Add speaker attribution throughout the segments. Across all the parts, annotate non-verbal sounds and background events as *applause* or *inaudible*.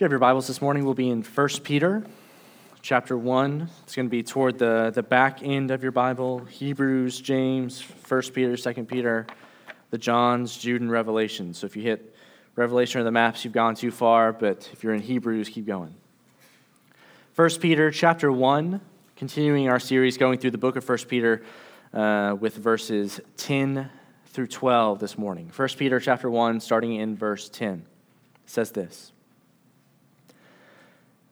Speaker 1: If you have your Bibles this morning, we'll be in 1 Peter chapter 1. It's going to be toward the, the back end of your Bible Hebrews, James, 1 Peter, 2 Peter, the Johns, Jude, and Revelation. So if you hit Revelation or the maps, you've gone too far, but if you're in Hebrews, keep going. 1 Peter chapter 1, continuing our series going through the book of 1 Peter uh, with verses 10 through 12 this morning. 1 Peter chapter 1, starting in verse 10, says this.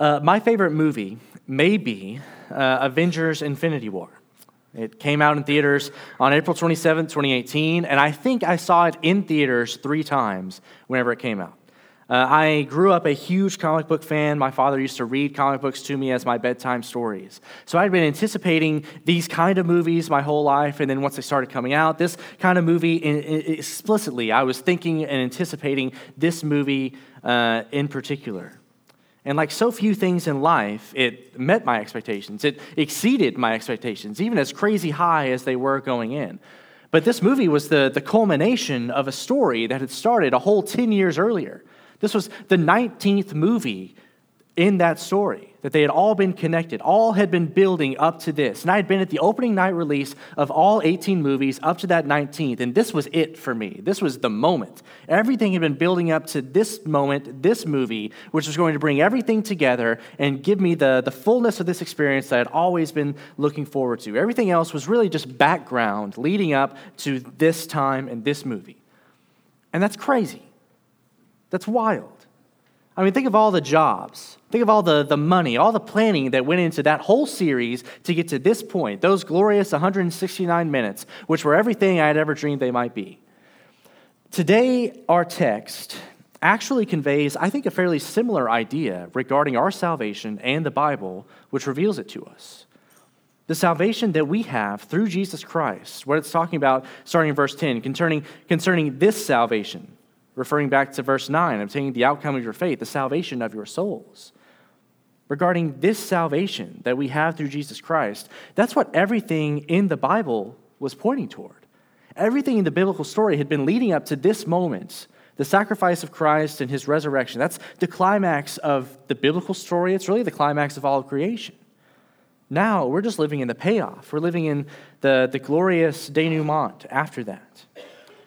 Speaker 1: Uh, my favorite movie may be uh, Avengers Infinity War. It came out in theaters on April 27, 2018, and I think I saw it in theaters three times whenever it came out. Uh, I grew up a huge comic book fan. My father used to read comic books to me as my bedtime stories. So I'd been anticipating these kind of movies my whole life, and then once they started coming out, this kind of movie in, in, explicitly, I was thinking and anticipating this movie uh, in particular. And like so few things in life, it met my expectations. It exceeded my expectations, even as crazy high as they were going in. But this movie was the, the culmination of a story that had started a whole 10 years earlier. This was the 19th movie in that story that they had all been connected, all had been building up to this. And I had been at the opening night release of all 18 movies up to that 19th, and this was it for me. This was the moment. Everything had been building up to this moment, this movie, which was going to bring everything together and give me the, the fullness of this experience that I had always been looking forward to. Everything else was really just background leading up to this time and this movie. And that's crazy. That's wild. I mean, think of all the jobs, think of all the, the money, all the planning that went into that whole series to get to this point, those glorious 169 minutes, which were everything I had ever dreamed they might be. Today, our text actually conveys, I think, a fairly similar idea regarding our salvation and the Bible, which reveals it to us. The salvation that we have through Jesus Christ, what it's talking about starting in verse 10, concerning, concerning this salvation referring back to verse 9, obtaining the outcome of your faith, the salvation of your souls. Regarding this salvation that we have through Jesus Christ, that's what everything in the Bible was pointing toward. Everything in the biblical story had been leading up to this moment the sacrifice of Christ and his resurrection. That's the climax of the biblical story. It's really the climax of all of creation. Now we're just living in the payoff. We're living in the, the glorious denouement after that.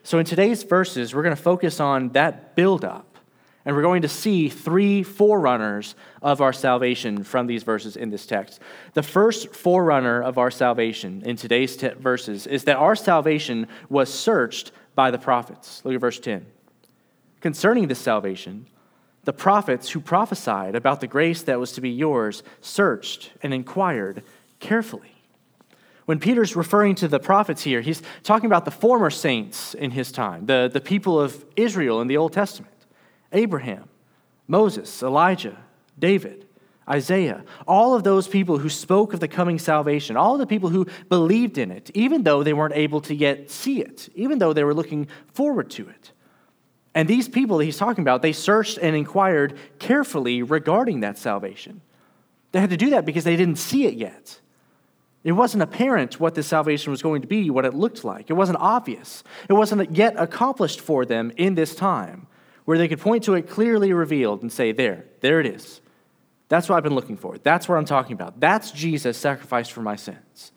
Speaker 1: So, in today's verses, we're going to focus on that buildup, and we're going to see three forerunners of our salvation from these verses in this text. The first forerunner of our salvation in today's te- verses is that our salvation was searched by the prophets. Look at verse 10. Concerning this salvation, the prophets who prophesied about the grace that was to be yours searched and inquired carefully when Peter's referring to the prophets here, he's talking about the former saints in his time, the, the people of Israel in the Old Testament Abraham, Moses, Elijah, David, Isaiah, all of those people who spoke of the coming salvation, all of the people who believed in it, even though they weren't able to yet see it, even though they were looking forward to it. And these people that he's talking about, they searched and inquired carefully regarding that salvation. They had to do that because they didn't see it yet. It wasn't apparent what this salvation was going to be, what it looked like. It wasn't obvious. It wasn't yet accomplished for them in this time, where they could point to it clearly revealed and say, There, there it is. That's what I've been looking for. That's what I'm talking about. That's Jesus sacrificed for my sins.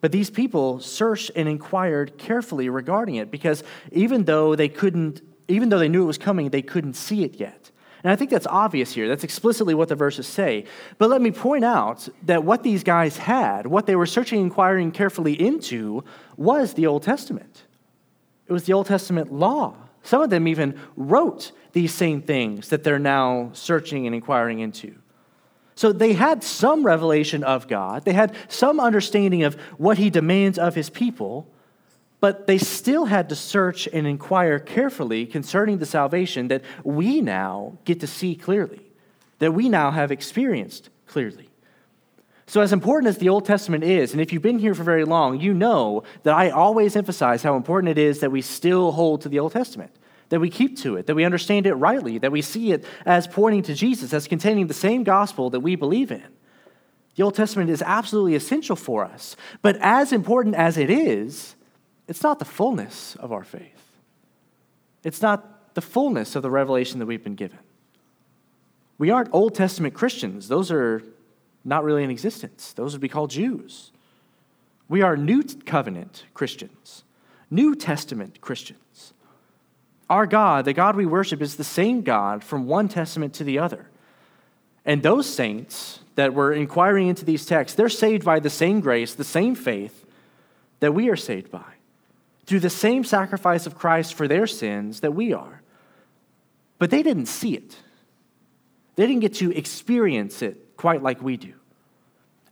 Speaker 1: But these people searched and inquired carefully regarding it because even though they couldn't, even though they knew it was coming, they couldn't see it yet. And I think that's obvious here. That's explicitly what the verses say. But let me point out that what these guys had, what they were searching, inquiring carefully into, was the Old Testament. It was the Old Testament law. Some of them even wrote these same things that they're now searching and inquiring into. So they had some revelation of God, they had some understanding of what He demands of His people, but they still had to search and inquire carefully concerning the salvation that we now get to see clearly, that we now have experienced clearly. So, as important as the Old Testament is, and if you've been here for very long, you know that I always emphasize how important it is that we still hold to the Old Testament, that we keep to it, that we understand it rightly, that we see it as pointing to Jesus, as containing the same gospel that we believe in. The Old Testament is absolutely essential for us. But as important as it is, it's not the fullness of our faith. It's not the fullness of the revelation that we've been given. We aren't Old Testament Christians. Those are not really in existence. Those would be called Jews. We are New Covenant Christians, New Testament Christians. Our God, the God we worship, is the same God from one testament to the other. And those saints that were inquiring into these texts, they're saved by the same grace, the same faith that we are saved by, through the same sacrifice of Christ for their sins that we are. But they didn't see it, they didn't get to experience it quite like we do.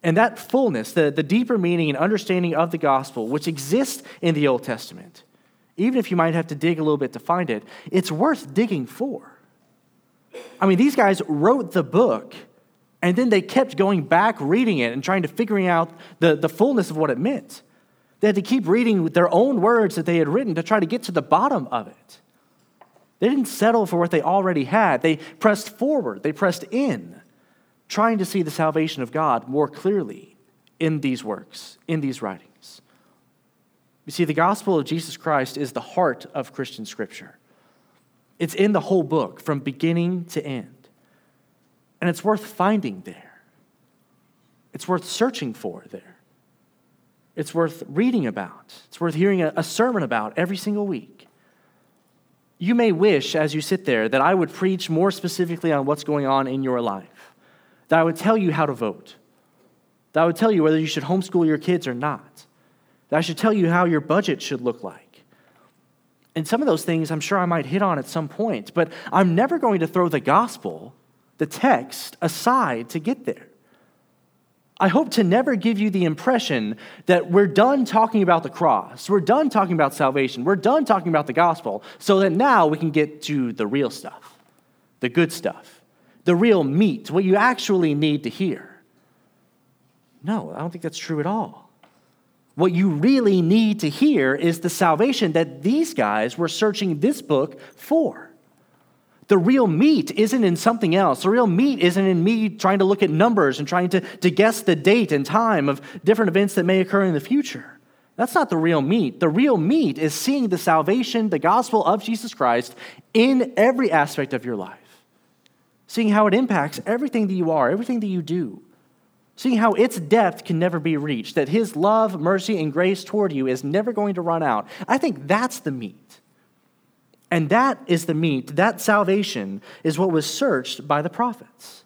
Speaker 1: And that fullness, the, the deeper meaning and understanding of the gospel, which exists in the Old Testament, even if you might have to dig a little bit to find it, it's worth digging for. I mean, these guys wrote the book, and then they kept going back reading it and trying to figuring out the, the fullness of what it meant. They had to keep reading their own words that they had written to try to get to the bottom of it. They didn't settle for what they already had. They pressed forward, they pressed in trying to see the salvation of God more clearly in these works, in these writings. You see, the gospel of Jesus Christ is the heart of Christian scripture. It's in the whole book from beginning to end. And it's worth finding there. It's worth searching for there. It's worth reading about. It's worth hearing a, a sermon about every single week. You may wish, as you sit there, that I would preach more specifically on what's going on in your life that I would tell you how to vote, that I would tell you whether you should homeschool your kids or not, that I should tell you how your budget should look like. And some of those things I'm sure I might hit on at some point, but I'm never going to throw the gospel, the text, aside to get there. I hope to never give you the impression that we're done talking about the cross, we're done talking about salvation, we're done talking about the gospel, so that now we can get to the real stuff, the good stuff the real meat, what you actually need to hear. No, I don't think that's true at all. What you really need to hear is the salvation that these guys were searching this book for. The real meat isn't in something else. The real meat isn't in me trying to look at numbers and trying to, to guess the date and time of different events that may occur in the future. That's not the real meat. The real meat is seeing the salvation, the gospel of Jesus Christ in every aspect of your life seeing how it impacts everything that you are, everything that you do, seeing how its depth can never be reached, that His love, mercy, and grace toward you is never going to run out. I think that's the meat. And that is the meat, that salvation is what was searched by the prophets.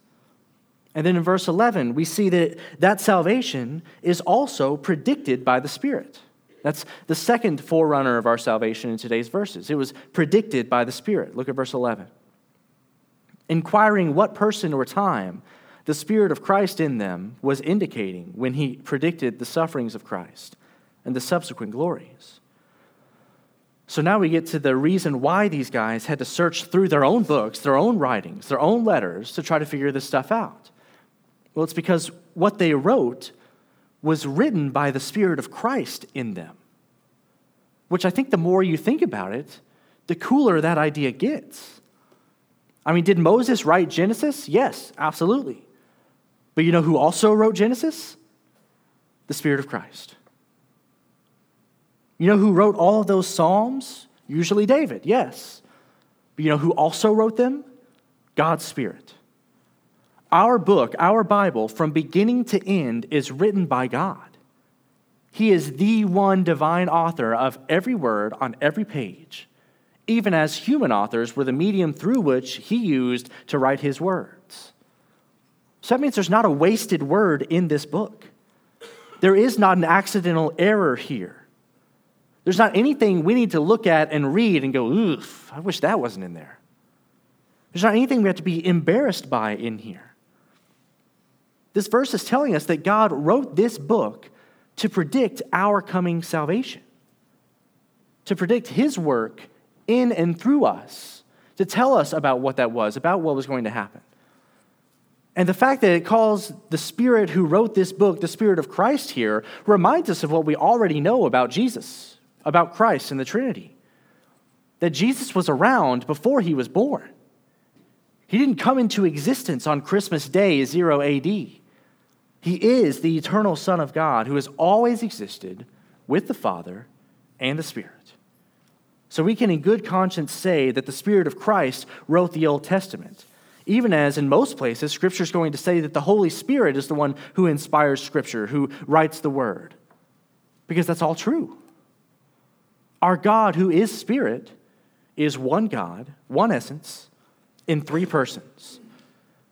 Speaker 1: And then in verse 11, we see that that salvation is also predicted by the Spirit. That's the second forerunner of our salvation in today's verses. It was predicted by the Spirit. Look at verse 11 inquiring what person or time the Spirit of Christ in them was indicating when he predicted the sufferings of Christ and the subsequent glories. So now we get to the reason why these guys had to search through their own books, their own writings, their own letters to try to figure this stuff out. Well, it's because what they wrote was written by the Spirit of Christ in them, which I think the more you think about it, the cooler that idea gets. I mean, did Moses write Genesis? Yes, absolutely. But you know who also wrote Genesis? The Spirit of Christ. You know who wrote all of those Psalms? Usually David, yes. But you know who also wrote them? God's Spirit. Our book, our Bible, from beginning to end, is written by God. He is the one divine author of every word on every page even as human authors were the medium through which he used to write his words. So that means there's not a wasted word in this book. There is not an accidental error here. There's not anything we need to look at and read and go, oof, I wish that wasn't in there. There's not anything we have to be embarrassed by in here. This verse is telling us that God wrote this book to predict our coming salvation. to predict his work in and through us, to tell us about what that was, about what was going to happen. And the fact that it calls the Spirit who wrote this book the Spirit of Christ here reminds us of what we already know about Jesus, about Christ and the Trinity. That Jesus was around before he was born. He didn't come into existence on Christmas Day, 0 AD. He is the eternal Son of God who has always existed with the Father and the Spirit. So we can, in good conscience, say that the Spirit of Christ wrote the Old Testament, even as in most places, Scripture is going to say that the Holy Spirit is the one who inspires Scripture, who writes the Word, because that's all true. Our God, who is Spirit, is one God, one essence, in three persons.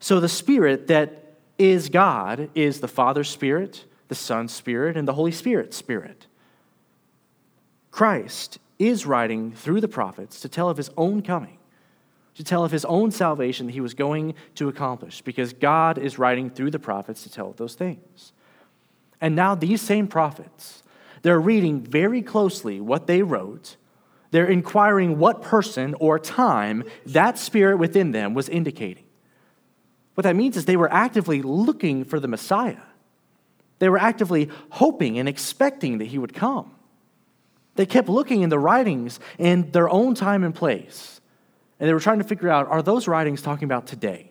Speaker 1: So the Spirit that is God is the Father's Spirit, the Son's Spirit, and the Holy Spirit's Spirit. Christ is writing through the prophets to tell of his own coming, to tell of his own salvation that he was going to accomplish, because God is writing through the prophets to tell of those things. And now these same prophets, they're reading very closely what they wrote. They're inquiring what person or time that spirit within them was indicating. What that means is they were actively looking for the Messiah. They were actively hoping and expecting that he would come. They kept looking in the writings in their own time and place. And they were trying to figure out are those writings talking about today?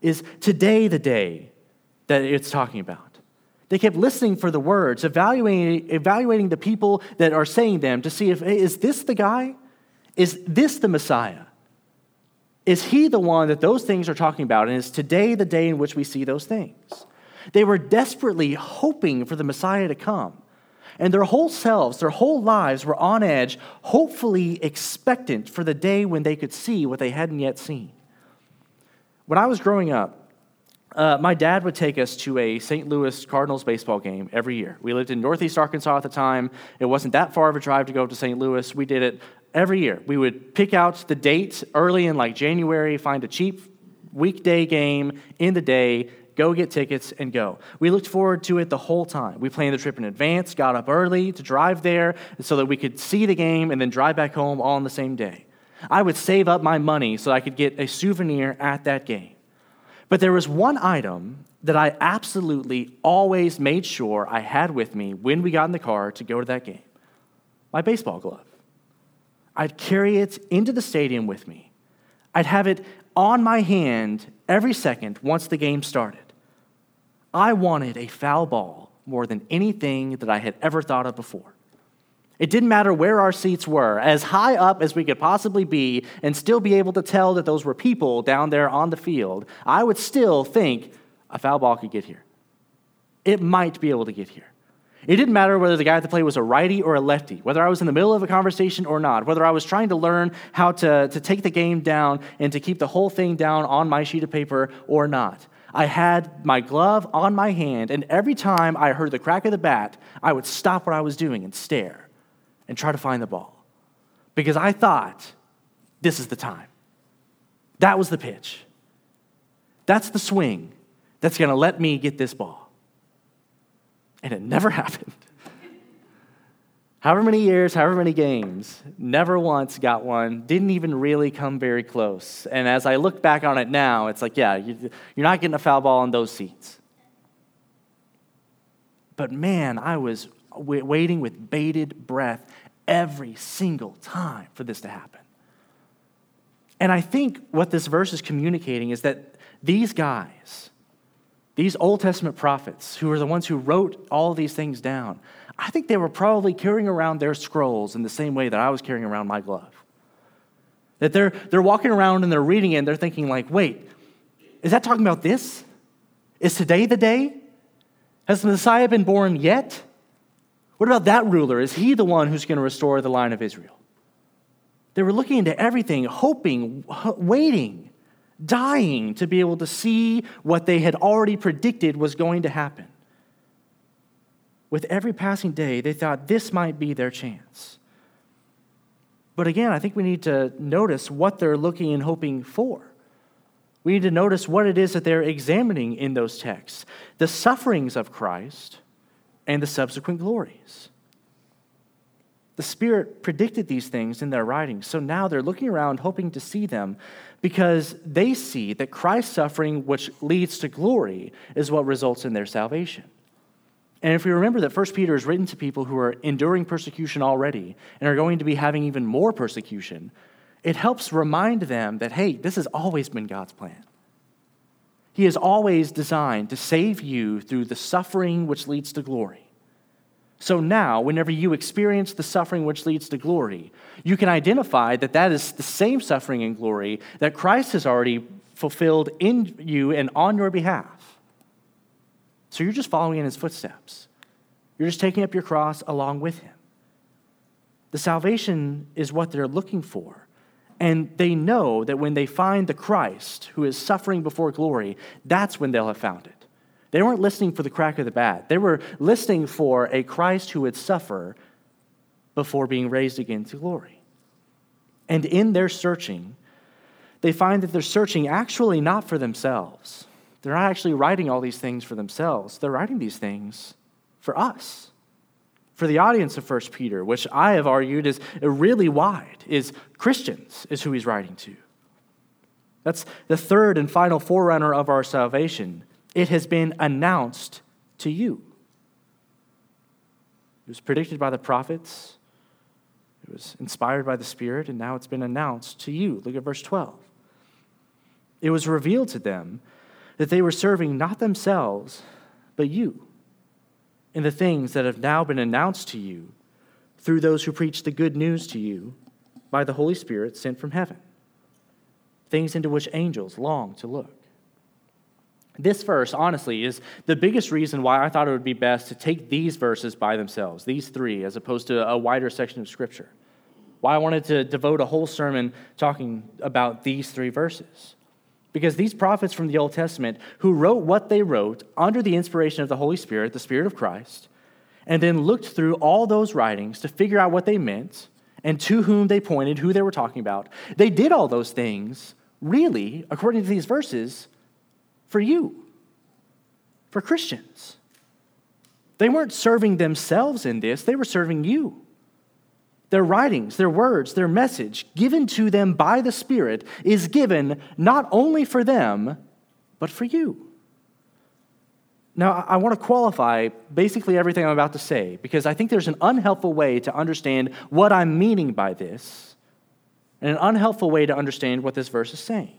Speaker 1: Is today the day that it's talking about? They kept listening for the words, evaluating, evaluating the people that are saying them to see if, hey, is this the guy? Is this the Messiah? Is he the one that those things are talking about? And is today the day in which we see those things? They were desperately hoping for the Messiah to come. And their whole selves, their whole lives were on edge, hopefully expectant for the day when they could see what they hadn't yet seen. When I was growing up, uh, my dad would take us to a St. Louis Cardinals baseball game every year. We lived in Northeast Arkansas at the time. It wasn't that far of a drive to go to St. Louis. We did it every year. We would pick out the date early in like January, find a cheap weekday game in the day, go get tickets, and go. We looked forward to it the whole time. We planned the trip in advance, got up early to drive there so that we could see the game and then drive back home all on the same day. I would save up my money so I could get a souvenir at that game. But there was one item that I absolutely always made sure I had with me when we got in the car to go to that game my baseball glove. I'd carry it into the stadium with me. I'd have it on my hand every second once the game started. I wanted a foul ball more than anything that I had ever thought of before. It didn't matter where our seats were, as high up as we could possibly be, and still be able to tell that those were people down there on the field, I would still think a foul ball could get here. It might be able to get here. It didn't matter whether the guy at the plate was a righty or a lefty, whether I was in the middle of a conversation or not, whether I was trying to learn how to, to take the game down and to keep the whole thing down on my sheet of paper or not. I had my glove on my hand, and every time I heard the crack of the bat, I would stop what I was doing and stare and try to find the ball. Because I thought, this is the time. That was the pitch. That's the swing that's going to let me get this ball. And it never *laughs* happened. however many years, however many games, never once got one, didn't even really come very close. And as I look back on it now, it's like, yeah, you're not getting a foul ball in those seats. But man, I was waiting with bated breath every single time for this to happen. And I think what this verse is communicating is that these guys, these Old Testament prophets, who were the ones who wrote all these things down, I think they were probably carrying around their scrolls in the same way that I was carrying around my glove. That they're, they're walking around and they're reading it and they're thinking, like, wait, is that talking about this? Is today the day? Has the Messiah been born yet? What about that ruler? Is he the one who's going to restore the line of Israel? They were looking into everything, hoping, waiting dying to be able to see what they had already predicted was going to happen. With every passing day, they thought this might be their chance. But again, I think we need to notice what they're looking and hoping for. We need to notice what it is that they're examining in those texts the sufferings of Christ and the subsequent glories. The Spirit predicted these things in their writings. So now they're looking around hoping to see them because they see that Christ's suffering, which leads to glory, is what results in their salvation. And if we remember that 1 Peter is written to people who are enduring persecution already and are going to be having even more persecution, it helps remind them that, hey, this has always been God's plan. He is always designed to save you through the suffering which leads to glory. So now, whenever you experience the suffering which leads to glory, you can identify that that is the same suffering and glory that Christ has already fulfilled in you and on your behalf. So you're just following in his footsteps. You're just taking up your cross along with him. The salvation is what they're looking for. And they know that when they find the Christ who is suffering before glory, that's when they'll have found it. They weren't listening for the crack of the bat. They were listening for a Christ who would suffer before being raised again to glory. And in their searching, they find that they're searching actually not for themselves. They're not actually writing all these things for themselves. They're writing these things for us, for the audience of 1 Peter, which I have argued is really wide, is Christians, is who he's writing to. That's the third and final forerunner of our salvation it has been announced to you. It was predicted by the prophets, it was inspired by the Spirit, and now it's been announced to you. Look at verse 12. It was revealed to them that they were serving not themselves, but you, in the things that have now been announced to you through those who preach the good news to you by the Holy Spirit sent from heaven, things into which angels long to look. This verse, honestly, is the biggest reason why I thought it would be best to take these verses by themselves, these three, as opposed to a wider section of Scripture. Why I wanted to devote a whole sermon talking about these three verses. Because these prophets from the Old Testament, who wrote what they wrote under the inspiration of the Holy Spirit, the Spirit of Christ, and then looked through all those writings to figure out what they meant and to whom they pointed, who they were talking about, they did all those things, really, according to these verses, for you, for Christians. They weren't serving themselves in this, they were serving you. Their writings, their words, their message, given to them by the Spirit, is given not only for them, but for you. Now, I want to qualify basically everything I'm about to say because I think there's an unhelpful way to understand what I'm meaning by this, and an unhelpful way to understand what this verse is saying.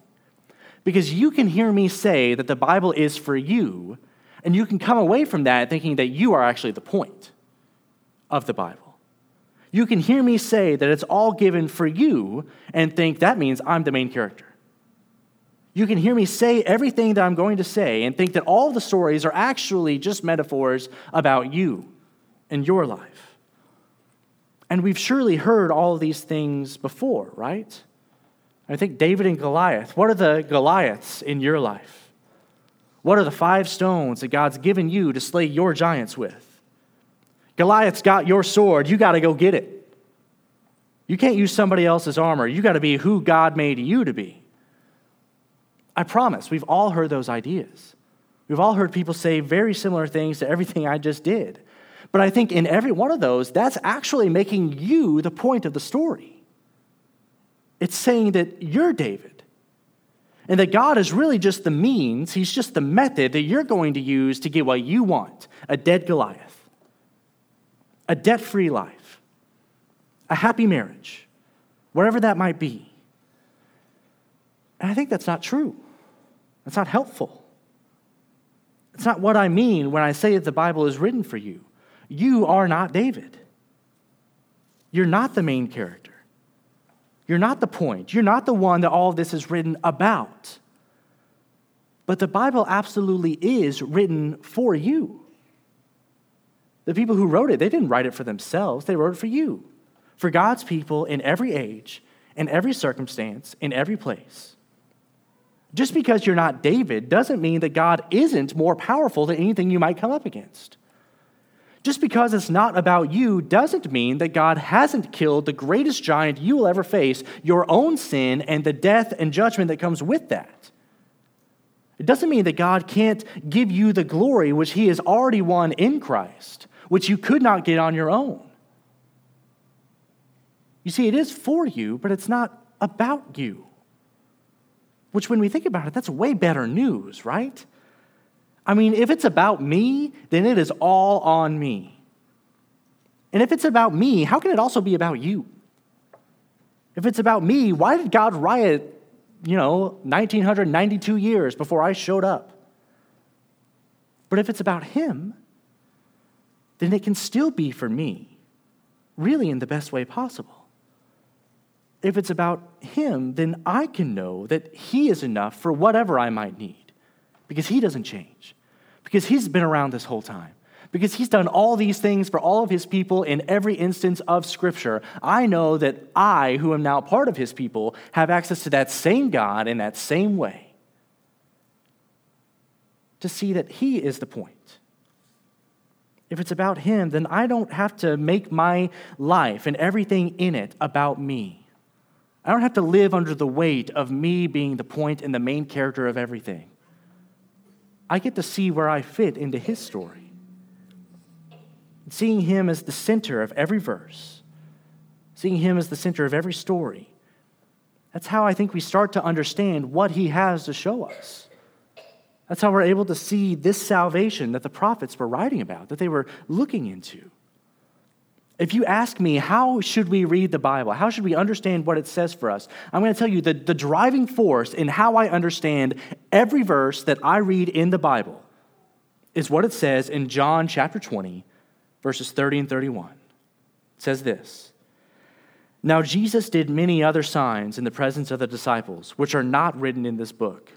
Speaker 1: Because you can hear me say that the Bible is for you, and you can come away from that thinking that you are actually the point of the Bible. You can hear me say that it's all given for you and think that means I'm the main character. You can hear me say everything that I'm going to say and think that all the stories are actually just metaphors about you and your life. And we've surely heard all of these things before, right? I think David and Goliath. What are the Goliaths in your life? What are the five stones that God's given you to slay your giants with? Goliath's got your sword. You got to go get it. You can't use somebody else's armor. You got to be who God made you to be. I promise, we've all heard those ideas. We've all heard people say very similar things to everything I just did. But I think in every one of those, that's actually making you the point of the story. It's saying that you're David. And that God is really just the means, He's just the method that you're going to use to get what you want a dead Goliath, a debt free life, a happy marriage, whatever that might be. And I think that's not true. That's not helpful. It's not what I mean when I say that the Bible is written for you. You are not David. You're not the main character. You're not the point. You're not the one that all of this is written about. But the Bible absolutely is written for you. The people who wrote it, they didn't write it for themselves, they wrote it for you, for God's people in every age, in every circumstance, in every place. Just because you're not David doesn't mean that God isn't more powerful than anything you might come up against. Just because it's not about you doesn't mean that God hasn't killed the greatest giant you will ever face, your own sin and the death and judgment that comes with that. It doesn't mean that God can't give you the glory which He has already won in Christ, which you could not get on your own. You see, it is for you, but it's not about you. Which, when we think about it, that's way better news, right? I mean, if it's about me, then it is all on me. And if it's about me, how can it also be about you? If it's about me, why did God riot, you know, 1992 years before I showed up? But if it's about Him, then it can still be for me, really in the best way possible. If it's about Him, then I can know that He is enough for whatever I might need because He doesn't change, because He's been around this whole time because he's done all these things for all of his people in every instance of Scripture, I know that I, who am now part of his people, have access to that same God in that same way. To see that he is the point. If it's about him, then I don't have to make my life and everything in it about me. I don't have to live under the weight of me being the point and the main character of everything. I get to see where I fit into his story seeing him as the center of every verse, seeing him as the center of every story. That's how I think we start to understand what he has to show us. That's how we're able to see this salvation that the prophets were writing about, that they were looking into. If you ask me, how should we read the Bible? How should we understand what it says for us? I'm going to tell you that the driving force in how I understand every verse that I read in the Bible is what it says in John chapter 20, verses 30 and 31. It says this Now Jesus did many other signs in the presence of the disciples, which are not written in this book.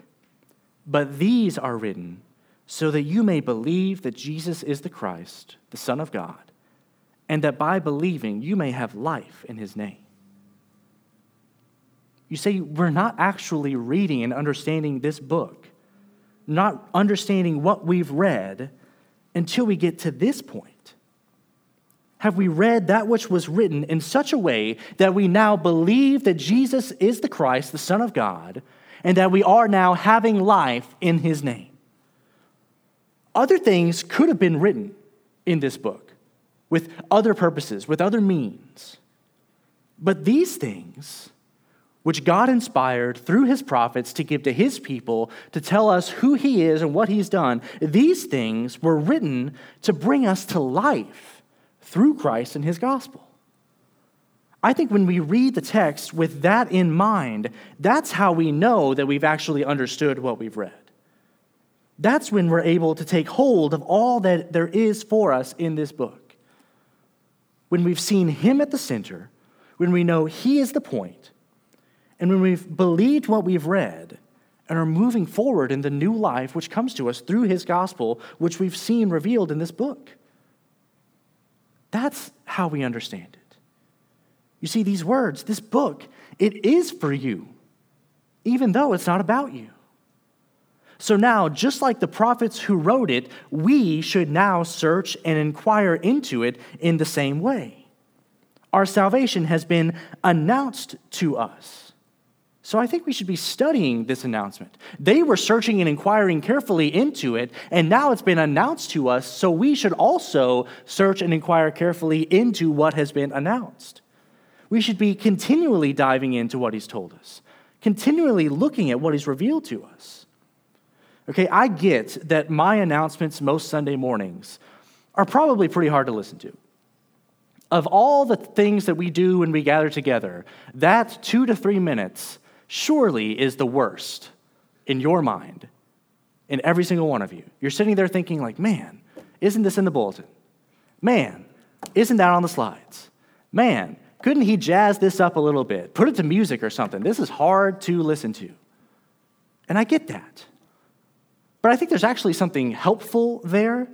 Speaker 1: But these are written so that you may believe that Jesus is the Christ, the Son of God, and that by believing you may have life in his name. You say, we're not actually reading and understanding this book, not understanding what we've read until we get to this point have we read that which was written in such a way that we now believe that Jesus is the Christ, the Son of God, and that we are now having life in his name. Other things could have been written in this book with other purposes, with other means. But these things, which God inspired through his prophets to give to his people to tell us who he is and what he's done, these things were written to bring us to life through Christ and his gospel. I think when we read the text with that in mind, that's how we know that we've actually understood what we've read. That's when we're able to take hold of all that there is for us in this book. When we've seen him at the center, when we know he is the point, and when we've believed what we've read and are moving forward in the new life which comes to us through his gospel, which we've seen revealed in this book. That's how we understand it. You see, these words, this book, it is for you, even though it's not about you. So now, just like the prophets who wrote it, we should now search and inquire into it in the same way. Our salvation has been announced to us. So I think we should be studying this announcement. They were searching and inquiring carefully into it, and now it's been announced to us, so we should also search and inquire carefully into what has been announced. We should be continually diving into what he's told us, continually looking at what he's revealed to us. Okay, I get that my announcements most Sunday mornings are probably pretty hard to listen to. Of all the things that we do when we gather together, that two to three minutes surely is the worst in your mind, in every single one of you. You're sitting there thinking, like, man, isn't this in the bulletin? Man, isn't that on the slides? Man, couldn't he jazz this up a little bit? Put it to music or something. This is hard to listen to. And I get that. But I think there's actually something helpful there.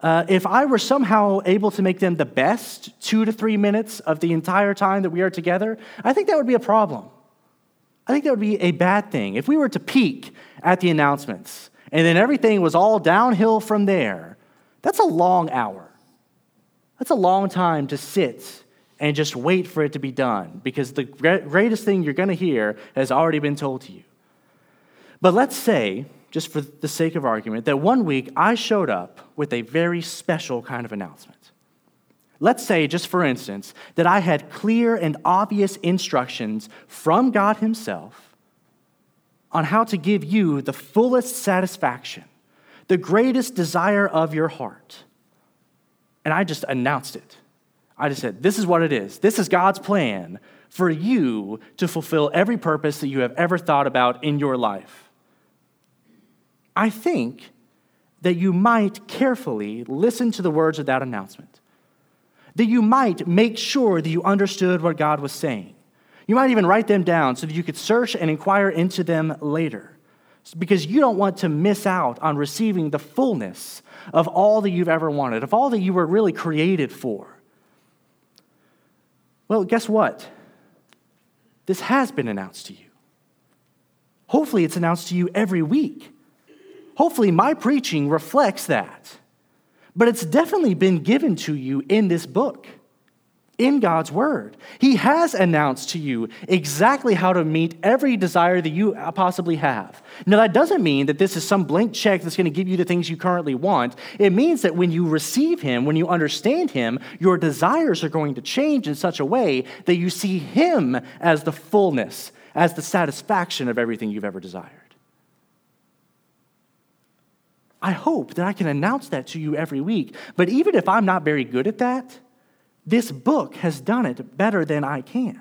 Speaker 1: Uh, if I were somehow able to make them the best two to three minutes of the entire time that we are together, I think that would be a problem. I think that would be a bad thing. If we were to peak at the announcements and then everything was all downhill from there, that's a long hour. That's a long time to sit and just wait for it to be done because the greatest thing you're going to hear has already been told to you. But let's say, just for the sake of argument, that one week I showed up with a very special kind of announcement. let's say, just for instance, that I had clear and obvious instructions from God Himself on how to give you the fullest satisfaction, the greatest desire of your heart, and I just announced it. I just said, This is what it is. This is God's plan for you to fulfill every purpose that you have ever thought about in your life. I think that you might carefully listen to the words of that announcement, that you might make sure that you understood what God was saying. You might even write them down so that you could search and inquire into them later, because you don't want to miss out on receiving the fullness of all that you've ever wanted, of all that you were really created for. Well, guess what? This has been announced to you. Hopefully, it's announced to you every week. Hopefully, my preaching reflects that. But it's definitely been given to you in this book, in God's Word. He has announced to you exactly how to meet every desire that you possibly have. Now, that doesn't mean that this is some blank check that's going to give you the things you currently want. It means that when you receive Him, when you understand Him, your desires are going to change in such a way that you see Him as the fullness, as the satisfaction of everything you've ever desired. I hope that I can announce that to you every week. But even if I'm not very good at that, this book has done it better than I can.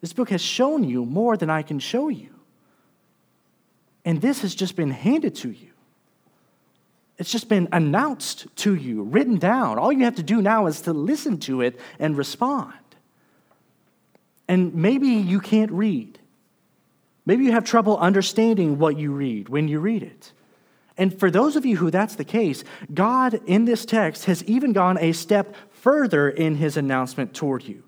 Speaker 1: This book has shown you more than I can show you. And this has just been handed to you. It's just been announced to you, written down. All you have to do now is to listen to it and respond. And maybe you can't read. Maybe you have trouble understanding what you read when you read it. And for those of you who that's the case, God in this text has even gone a step further in his announcement toward you.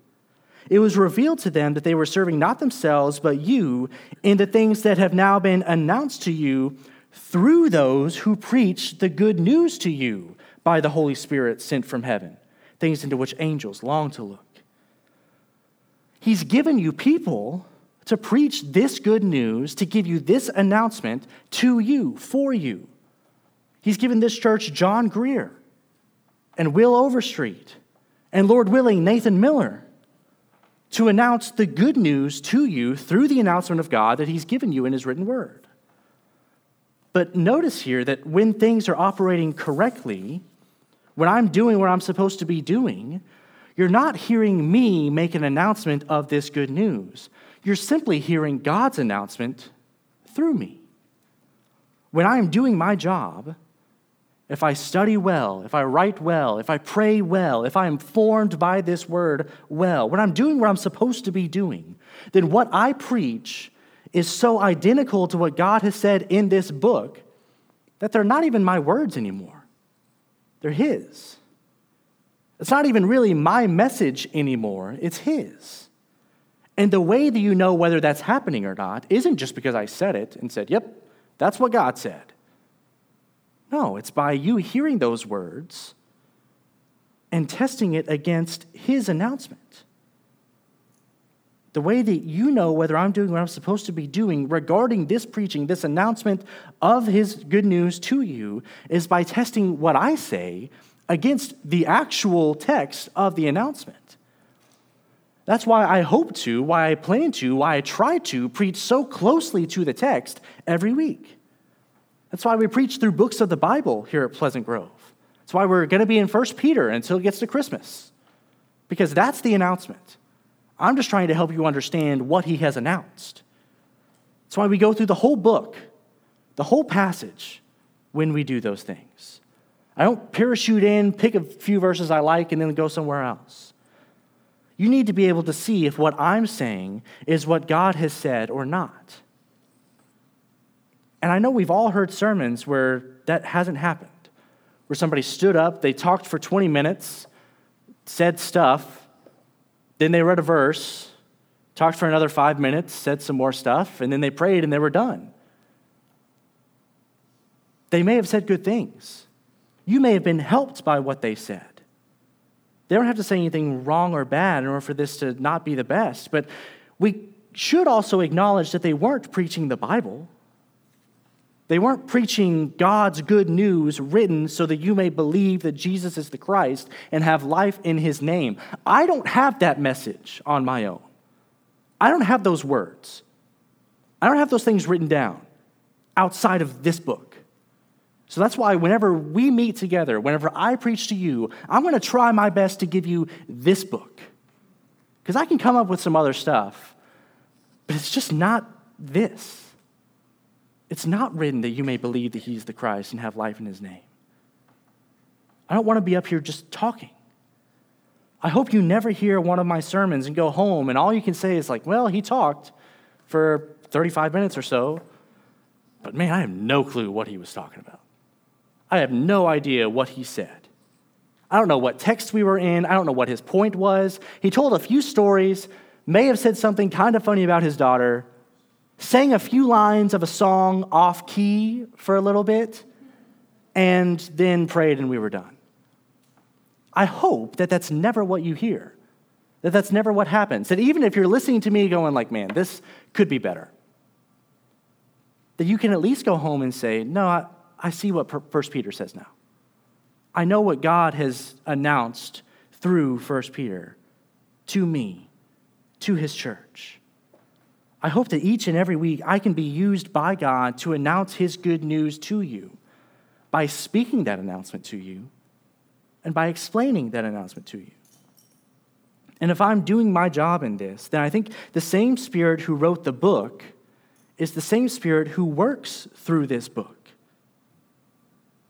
Speaker 1: It was revealed to them that they were serving not themselves, but you in the things that have now been announced to you through those who preach the good news to you by the Holy Spirit sent from heaven, things into which angels long to look. He's given you people to preach this good news, to give you this announcement to you, for you. He's given this church John Greer and Will Overstreet and, Lord willing, Nathan Miller to announce the good news to you through the announcement of God that He's given you in His written word. But notice here that when things are operating correctly, when I'm doing what I'm supposed to be doing, you're not hearing me make an announcement of this good news. You're simply hearing God's announcement through me. When I'm doing my job, if I study well, if I write well, if I pray well, if I am formed by this word well, when I'm doing what I'm supposed to be doing, then what I preach is so identical to what God has said in this book that they're not even my words anymore. They're His. It's not even really my message anymore, it's His. And the way that you know whether that's happening or not isn't just because I said it and said, yep, that's what God said. No, it's by you hearing those words and testing it against his announcement. The way that you know whether I'm doing what I'm supposed to be doing regarding this preaching, this announcement of his good news to you, is by testing what I say against the actual text of the announcement. That's why I hope to, why I plan to, why I try to preach so closely to the text every week. That's why we preach through books of the Bible here at Pleasant Grove. That's why we're going to be in 1 Peter until it gets to Christmas, because that's the announcement. I'm just trying to help you understand what he has announced. That's why we go through the whole book, the whole passage, when we do those things. I don't parachute in, pick a few verses I like, and then go somewhere else. You need to be able to see if what I'm saying is what God has said or not. And I know we've all heard sermons where that hasn't happened, where somebody stood up, they talked for 20 minutes, said stuff, then they read a verse, talked for another five minutes, said some more stuff, and then they prayed and they were done. They may have said good things. You may have been helped by what they said. They don't have to say anything wrong or bad in order for this to not be the best, but we should also acknowledge that they weren't preaching the Bible. They weren't preaching God's good news written so that you may believe that Jesus is the Christ and have life in his name. I don't have that message on my own. I don't have those words. I don't have those things written down outside of this book. So that's why whenever we meet together, whenever I preach to you, I'm going to try my best to give you this book. Because I can come up with some other stuff, but it's just not this. It's not written that you may believe that he's the Christ and have life in his name. I don't want to be up here just talking. I hope you never hear one of my sermons and go home and all you can say is like, well, he talked for 35 minutes or so, but man, I have no clue what he was talking about. I have no idea what he said. I don't know what text we were in. I don't know what his point was. He told a few stories, may have said something kind of funny about his daughter, sang a few lines of a song off key for a little bit, and then prayed and we were done. I hope that that's never what you hear, that that's never what happens. That even if you're listening to me going like, man, this could be better, that you can at least go home and say, no, I, I see what First Peter says now. I know what God has announced through First Peter to me, to his church. I hope that each and every week I can be used by God to announce His good news to you by speaking that announcement to you and by explaining that announcement to you. And if I'm doing my job in this, then I think the same Spirit who wrote the book is the same Spirit who works through this book,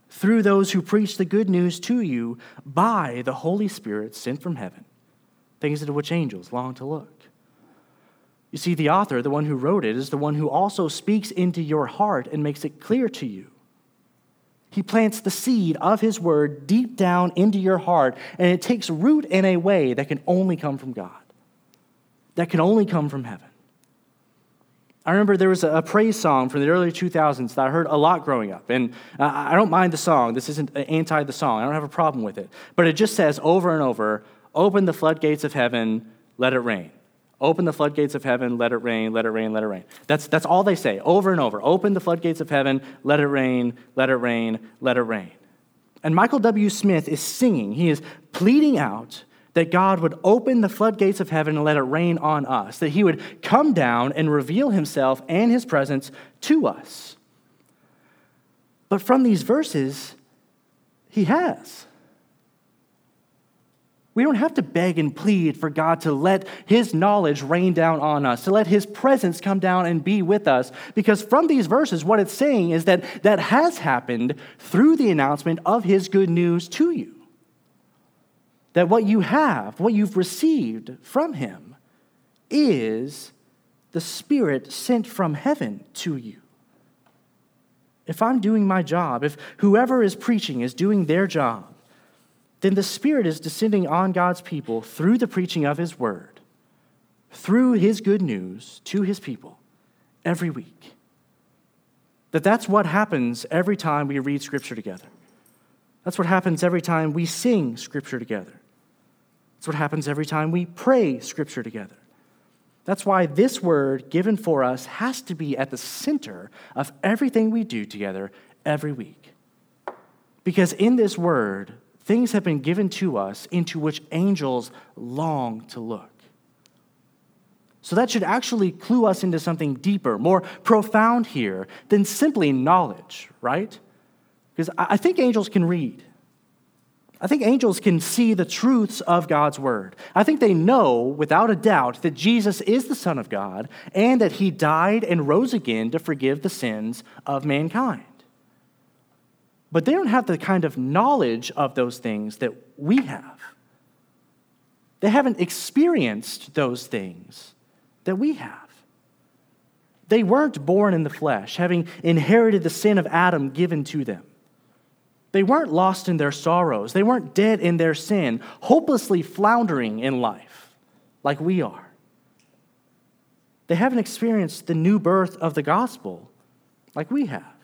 Speaker 1: through those who preach the good news to you by the Holy Spirit sent from heaven, things into which angels long to look. You see, the author, the one who wrote it, is the one who also speaks into your heart and makes it clear to you. He plants the seed of his word deep down into your heart, and it takes root in a way that can only come from God, that can only come from heaven. I remember there was a praise song from the early 2000s that I heard a lot growing up. And I don't mind the song. This isn't anti the song. I don't have a problem with it. But it just says over and over open the floodgates of heaven, let it rain. Open the floodgates of heaven, let it rain, let it rain, let it rain. That's, that's all they say over and over. Open the floodgates of heaven, let it rain, let it rain, let it rain. And Michael W. Smith is singing, he is pleading out that God would open the floodgates of heaven and let it rain on us, that he would come down and reveal himself and his presence to us. But from these verses, he has. We don't have to beg and plead for God to let His knowledge rain down on us, to let His presence come down and be with us. Because from these verses, what it's saying is that that has happened through the announcement of His good news to you. That what you have, what you've received from Him, is the Spirit sent from heaven to you. If I'm doing my job, if whoever is preaching is doing their job, then the Spirit is descending on God's people through the preaching of His word, through His good news to His people every week. That that's what happens every time we read Scripture together. That's what happens every time we sing Scripture together. That's what happens every time we pray Scripture together. That's why this word given for us has to be at the center of everything we do together every week. Because in this word, things have been given to us into which angels long to look. So that should actually clue us into something deeper, more profound here than simply knowledge, right? Because I think angels can read. I think angels can see the truths of God's word. I think they know without a doubt that Jesus is the Son of God and that he died and rose again to forgive the sins of mankind. But they don't have the kind of knowledge of those things that we have. They haven't experienced those things that we have. They weren't born in the flesh, having inherited the sin of Adam given to them. They weren't lost in their sorrows. They weren't dead in their sin, hopelessly floundering in life like we are. They haven't experienced the new birth of the gospel like we have.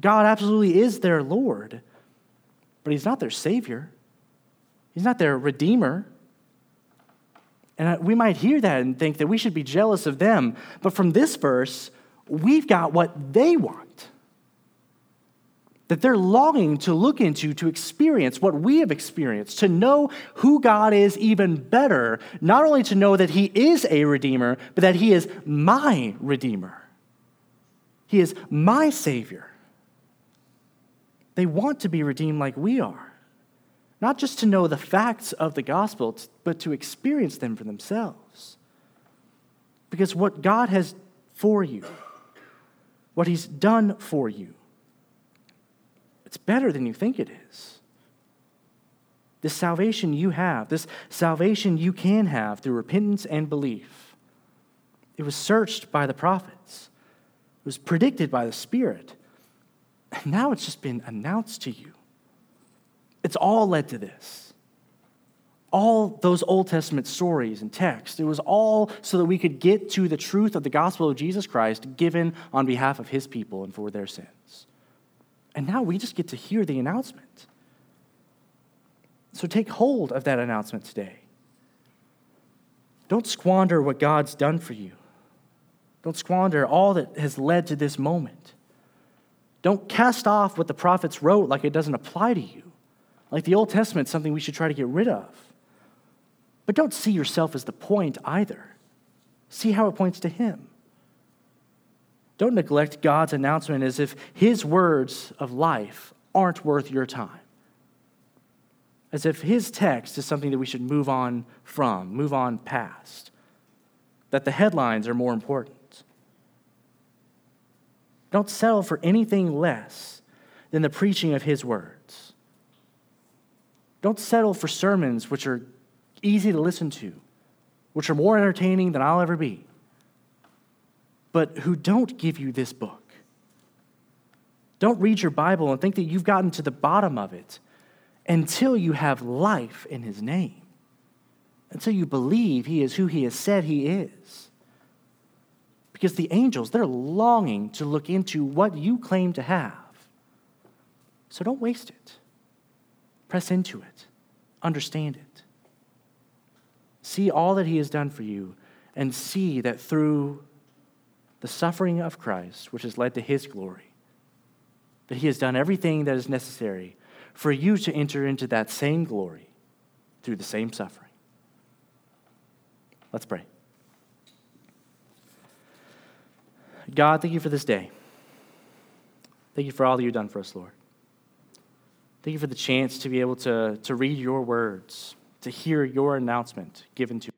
Speaker 1: God absolutely is their Lord, but He's not their Savior. He's not their Redeemer. And we might hear that and think that we should be jealous of them. But from this verse, we've got what they want. That they're longing to look into, to experience what we have experienced, to know who God is even better, not only to know that He is a Redeemer, but that He is my Redeemer. He is my Savior. They want to be redeemed like we are, not just to know the facts of the gospel, but to experience them for themselves. Because what God has for you, what He's done for you, it's better than you think it is. This salvation you have, this salvation you can have through repentance and belief, it was searched by the prophets, it was predicted by the Spirit, now it's just been announced to you. It's all led to this all those Old Testament stories and texts. It was all so that we could get to the truth of the gospel of Jesus Christ given on behalf of his people and for their sins. And now we just get to hear the announcement. So take hold of that announcement today. Don't squander what God's done for you. Don't squander all that has led to this moment. Don't cast off what the prophets wrote like it doesn't apply to you. Like the Old Testament, is something we should try to get rid of. But don't see yourself as the point either. See how it points to Him. Don't neglect God's announcement as if His words of life aren't worth your time. As if His text is something that we should move on from, move on past. That the headlines are more important. Don't settle for anything less than the preaching of His words. Don't settle for sermons which are easy to listen to, which are more entertaining than I'll ever be, but who don't give you this book. Don't read your Bible and think that you've gotten to the bottom of it until you have life in His name, until you believe He is who He has said He is. Because the angels, they're longing to look into what you claim to have. So don't waste it. Press into it, understand it. See all that he has done for you, and see that through the suffering of Christ, which has led to his glory, that he has done everything that is necessary for you to enter into that same glory through the same suffering. Let's pray. God, thank you for this day. Thank you for all that you've done for us, Lord. Thank you for the chance to be able to, to read your words to hear your announcement given to